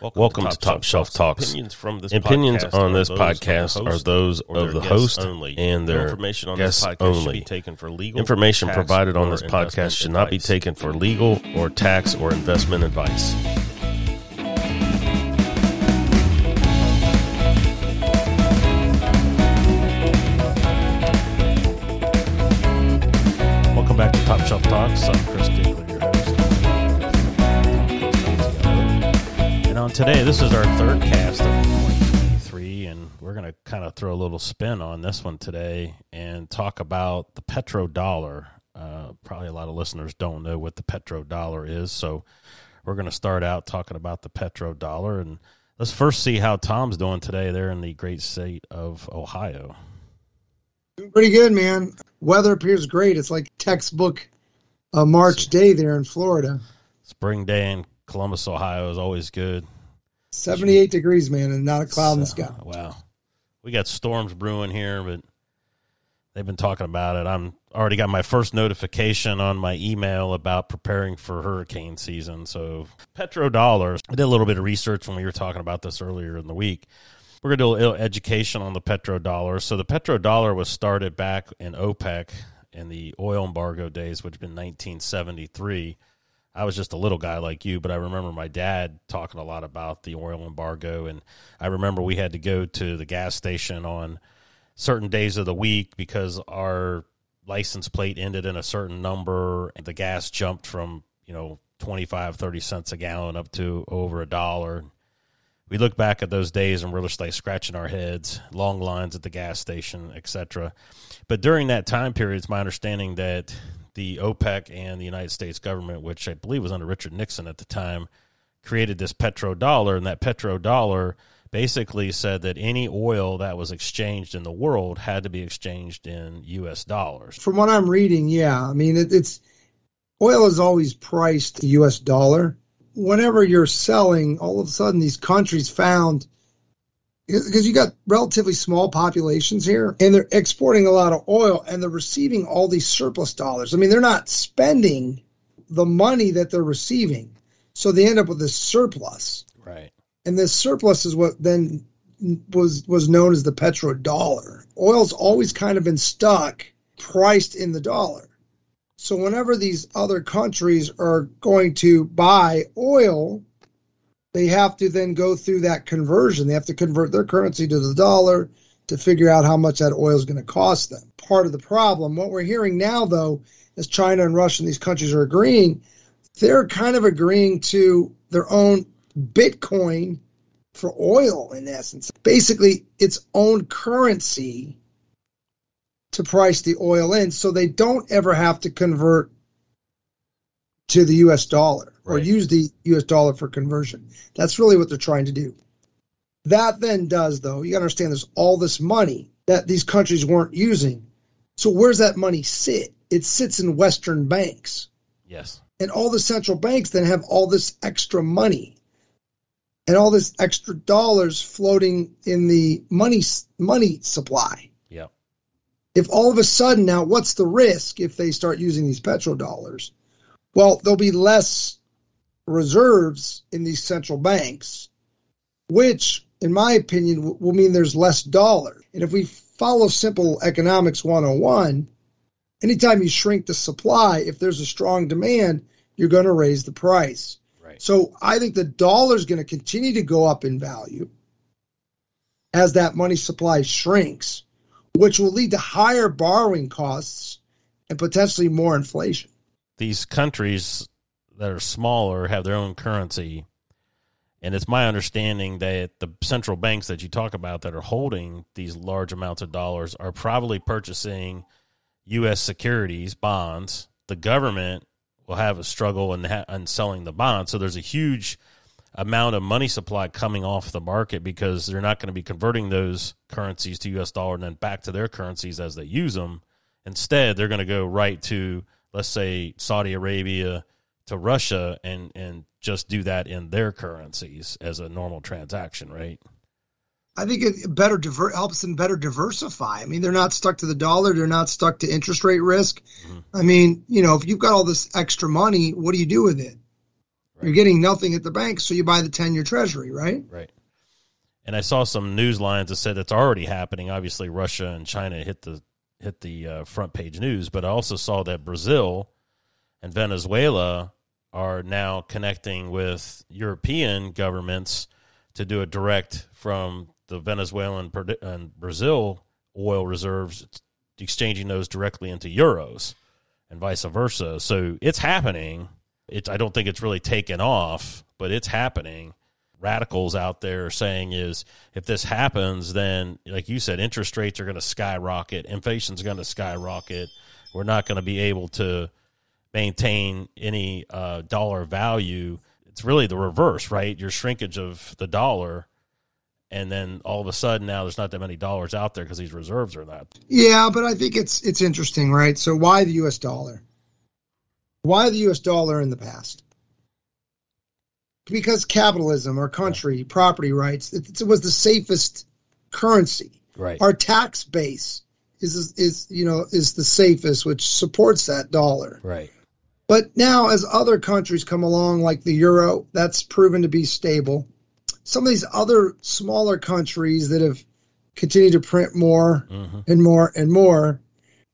Welcome, Welcome to, Top, Shelf Talks. Opinions from this opinions podcast on this podcast are those of the host only. and their information on guests this podcast only. taken for legal information provided on this podcast should not be taken for legal or tax or investment advice. Welcome back to Top Shelf Talks. I'm Chris today. This is our third cast of 2023, and we're going to kind of throw a little spin on this one today and talk about the petrodollar. Uh, probably a lot of listeners don't know what the petrodollar is, so we're going to start out talking about the petrodollar. And let's first see how Tom's doing today there in the great state of Ohio. Pretty good, man. Weather appears great. It's like textbook uh, March day there in Florida. Spring day in Columbus, Ohio is always good. 78 degrees, man, and not a cloud so, in the sky. Wow. We got storms brewing here, but they've been talking about it. I'm already got my first notification on my email about preparing for hurricane season. So, petrodollars. I did a little bit of research when we were talking about this earlier in the week. We're going to do a little education on the petrodollar. So, the petrodollar was started back in OPEC in the oil embargo days, which had been 1973 I was just a little guy like you, but I remember my dad talking a lot about the oil embargo. And I remember we had to go to the gas station on certain days of the week because our license plate ended in a certain number. And the gas jumped from, you know, 25, 30 cents a gallon up to over a dollar. We look back at those days and we're just like scratching our heads, long lines at the gas station, etc. But during that time period, it's my understanding that the OPEC and the United States government, which I believe was under Richard Nixon at the time, created this petrodollar, and that petrodollar basically said that any oil that was exchanged in the world had to be exchanged in U.S. dollars. From what I'm reading, yeah, I mean it, it's oil is always priced U.S. dollar. Whenever you're selling, all of a sudden these countries found because you got relatively small populations here and they're exporting a lot of oil and they're receiving all these surplus dollars. I mean, they're not spending the money that they're receiving. So they end up with this surplus. Right. And this surplus is what then was was known as the petrodollar. Oil's always kind of been stuck priced in the dollar. So whenever these other countries are going to buy oil, they have to then go through that conversion. They have to convert their currency to the dollar to figure out how much that oil is going to cost them. Part of the problem. What we're hearing now, though, as China and Russia and these countries are agreeing, they're kind of agreeing to their own Bitcoin for oil, in essence. Basically, its own currency to price the oil in so they don't ever have to convert to the US dollar or use the US dollar for conversion. That's really what they're trying to do. That then does, though, you got to understand there's all this money that these countries weren't using. So where's that money sit? It sits in Western banks. Yes. And all the central banks then have all this extra money and all this extra dollars floating in the money money supply. Yeah. If all of a sudden now, what's the risk if they start using these petrodollars? Well, there'll be less reserves in these central banks, which, in my opinion, will mean there's less dollars. And if we follow simple economics 101, anytime you shrink the supply, if there's a strong demand, you're going to raise the price. Right. So I think the dollar is going to continue to go up in value as that money supply shrinks, which will lead to higher borrowing costs and potentially more inflation. These countries that are smaller have their own currency. And it's my understanding that the central banks that you talk about that are holding these large amounts of dollars are probably purchasing U.S. securities, bonds. The government will have a struggle in, ha- in selling the bonds. So there's a huge amount of money supply coming off the market because they're not going to be converting those currencies to U.S. dollar and then back to their currencies as they use them. Instead, they're going to go right to, let's say, Saudi Arabia, to Russia and and just do that in their currencies as a normal transaction, right? I think it better diver- helps them better diversify. I mean, they're not stuck to the dollar. They're not stuck to interest rate risk. Mm-hmm. I mean, you know, if you've got all this extra money, what do you do with it? You're getting nothing at the bank, so you buy the 10 year treasury, right? Right. And I saw some news lines that said it's already happening. Obviously, Russia and China hit the hit the uh, front page news, but I also saw that Brazil and Venezuela are now connecting with European governments to do a direct from the Venezuelan and Brazil oil reserves, exchanging those directly into euros and vice versa. So it's happening. It's I don't think it's really taken off, but it's happening. Radicals out there saying is if this happens, then like you said, interest rates are going to skyrocket, inflation's going to skyrocket. We're not going to be able to maintain any uh, dollar value. It's really the reverse, right? Your shrinkage of the dollar and then all of a sudden now there's not that many dollars out there because these reserves are not. Yeah, but I think it's it's interesting, right? So why the U.S. dollar? Why the U.S. dollar in the past? Because capitalism, our country, yeah. property rights, it, it, was the safest currency. Right. Our tax base is is you know is the safest, which supports that dollar. Right. But now, as other countries come along, like the euro, that's proven to be stable some of these other smaller countries that have continued to print more mm-hmm. and more and more,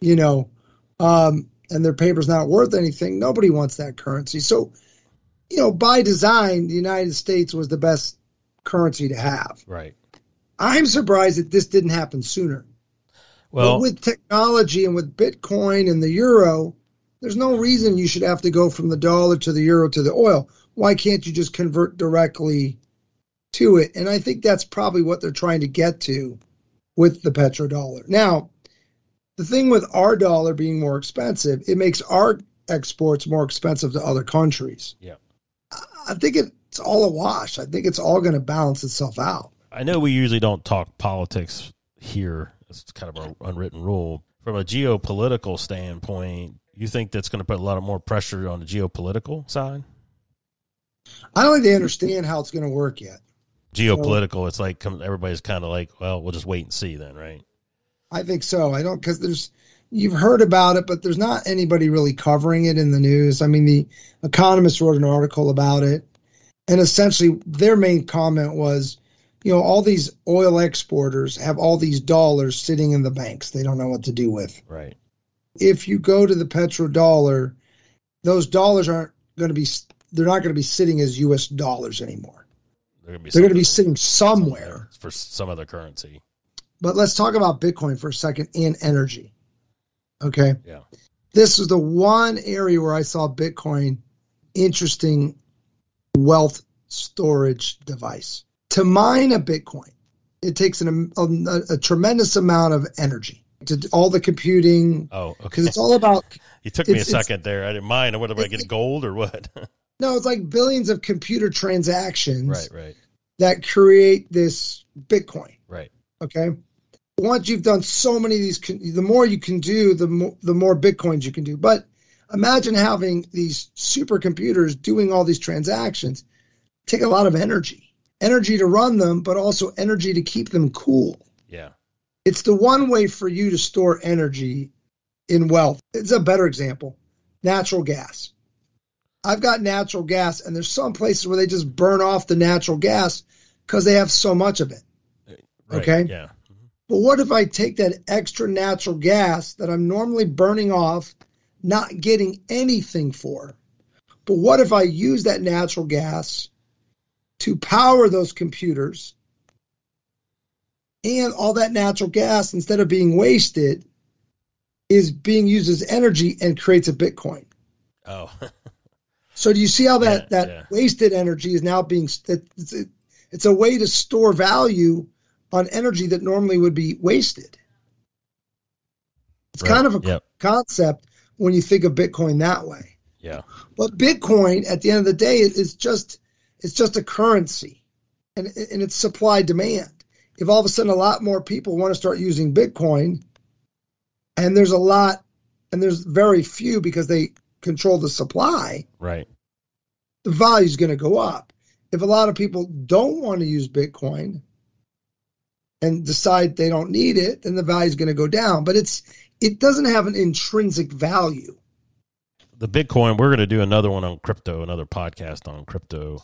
you know, um, and their paper's not worth anything, nobody wants that currency. So, you know, by design, the United States was the best currency to have. Right. I'm surprised that this didn't happen sooner. Well, but with technology and with Bitcoin and the euro, there's no reason you should have to go from the dollar to the euro to the oil. Why can't you just convert directly to it. And I think that's probably what they're trying to get to with the petrodollar. Now, the thing with our dollar being more expensive, it makes our exports more expensive to other countries. Yeah. I think it's all a wash. I think it's all going to balance itself out. I know we usually don't talk politics here. It's kind of an unwritten rule. From a geopolitical standpoint, you think that's going to put a lot of more pressure on the geopolitical side? I don't think they understand how it's going to work yet geopolitical, it's like everybody's kind of like, well, we'll just wait and see then, right? I think so. I don't because there's you've heard about it, but there's not anybody really covering it in the news. I mean, the Economist wrote an article about it, and essentially their main comment was, you know, all these oil exporters have all these dollars sitting in the banks they don't know what to do with. Right. If you go to the petrodollar, those dollars aren't going to be they're not going to be sitting as U.S. dollars anymore. They're going to be sitting somewhere for some other currency. But let's talk about Bitcoin for a second and energy. Okay. Yeah. This is the one area where I saw Bitcoin interesting wealth storage device. To mine a Bitcoin, it takes an, a, a tremendous amount of energy to all the computing. Oh, okay. Because it's all about. You took me a second there. I didn't mind. What am I getting gold or what? No, it's like billions of computer transactions. Right, right. That create this Bitcoin. Right. Okay. Once you've done so many of these, the more you can do, the more the more bitcoins you can do. But imagine having these supercomputers doing all these transactions. Take a lot of energy, energy to run them, but also energy to keep them cool. Yeah. It's the one way for you to store energy in wealth. It's a better example natural gas. I've got natural gas, and there's some places where they just burn off the natural gas because they have so much of it. Right, okay. Yeah. But what if I take that extra natural gas that I'm normally burning off, not getting anything for? But what if I use that natural gas to power those computers and all that natural gas, instead of being wasted, is being used as energy and creates a Bitcoin? Oh. So do you see how that yeah, that yeah. wasted energy is now being it's, it's a way to store value on energy that normally would be wasted. It's right. kind of a yep. concept when you think of Bitcoin that way. Yeah. But Bitcoin at the end of the day is just it's just a currency and and it's supply demand. If all of a sudden a lot more people want to start using Bitcoin and there's a lot and there's very few because they control the supply, right, the value is going to go up. If a lot of people don't want to use Bitcoin and decide they don't need it, then the value is going to go down. But it's it doesn't have an intrinsic value. the Bitcoin, we're going to do another one on crypto, another podcast on crypto.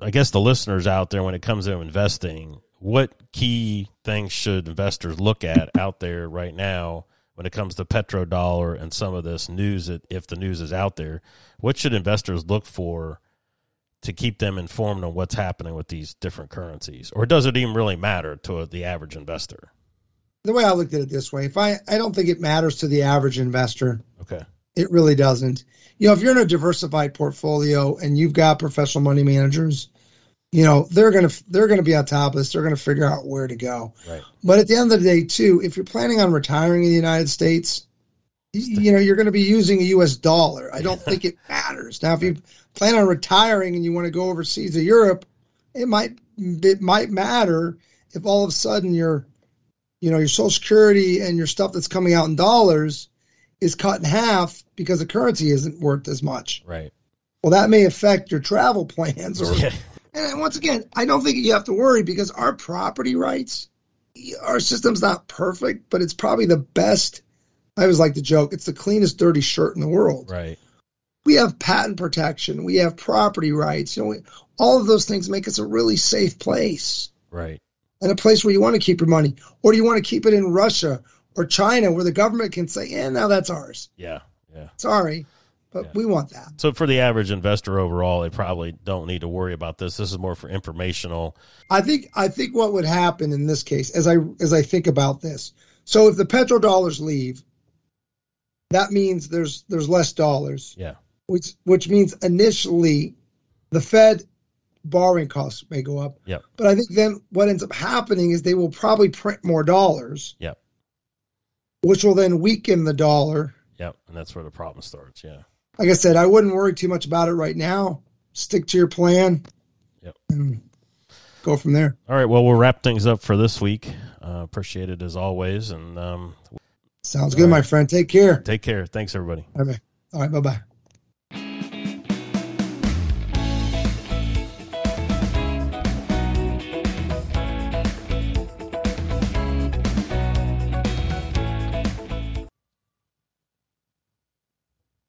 I guess the listeners out there, when it comes to investing, what key things should investors look at out there right now when it comes to petrodollar and some of this news? That If the news is out there, what should investors look for to keep them informed on what's happening with these different currencies, or does it even really matter to the average investor? The way I looked at it this way, if I I don't think it matters to the average investor. Okay. It really doesn't. You know, if you're in a diversified portfolio and you've got professional money managers, you know they're gonna they're gonna be on top of this. They're gonna figure out where to go. Right. But at the end of the day, too, if you're planning on retiring in the United States, you know you're going to be using a U.S. dollar. I don't think it matters. Now, if you plan on retiring and you want to go overseas to Europe, it might it might matter if all of a sudden your you know your Social Security and your stuff that's coming out in dollars is cut in half because the currency isn't worth as much. Right. Well, that may affect your travel plans. Or, Yeah. And once again, I don't think you have to worry because our property rights, our system's not perfect, but it's probably the best. I always like to joke, it's the cleanest dirty shirt in the world. Right. We have patent protection, we have property rights. You know, we, all of those things make us a really safe place Right. and a place where you want to keep your money, or do you want to keep it in Russia or China, where the government can say, "Yeah, now that's ours." Yeah. Yeah. Sorry, but Yeah. we want that. So for the average investor overall, they probably don't need to worry about this. This is more for informational. I think I think what would happen in this case, as I as I think about this, so if the petrodollars leave, that means there's there's less dollars, Yeah. which which means initially the Fed borrowing costs may go up. Yep. But I think then what ends up happening is they will probably print more dollars. Yep. Which will then weaken the dollar. Yep. And that's where the problem starts. Yeah. Like I said, I wouldn't worry too much about it right now. Stick to your plan. Yep. And go from there. All right. Well, we'll wrap things up for this week. Uh, appreciate it as always. And um, Sounds good, right. my friend. Take care. take care. Thanks, everybody. All right. All right. Bye bye.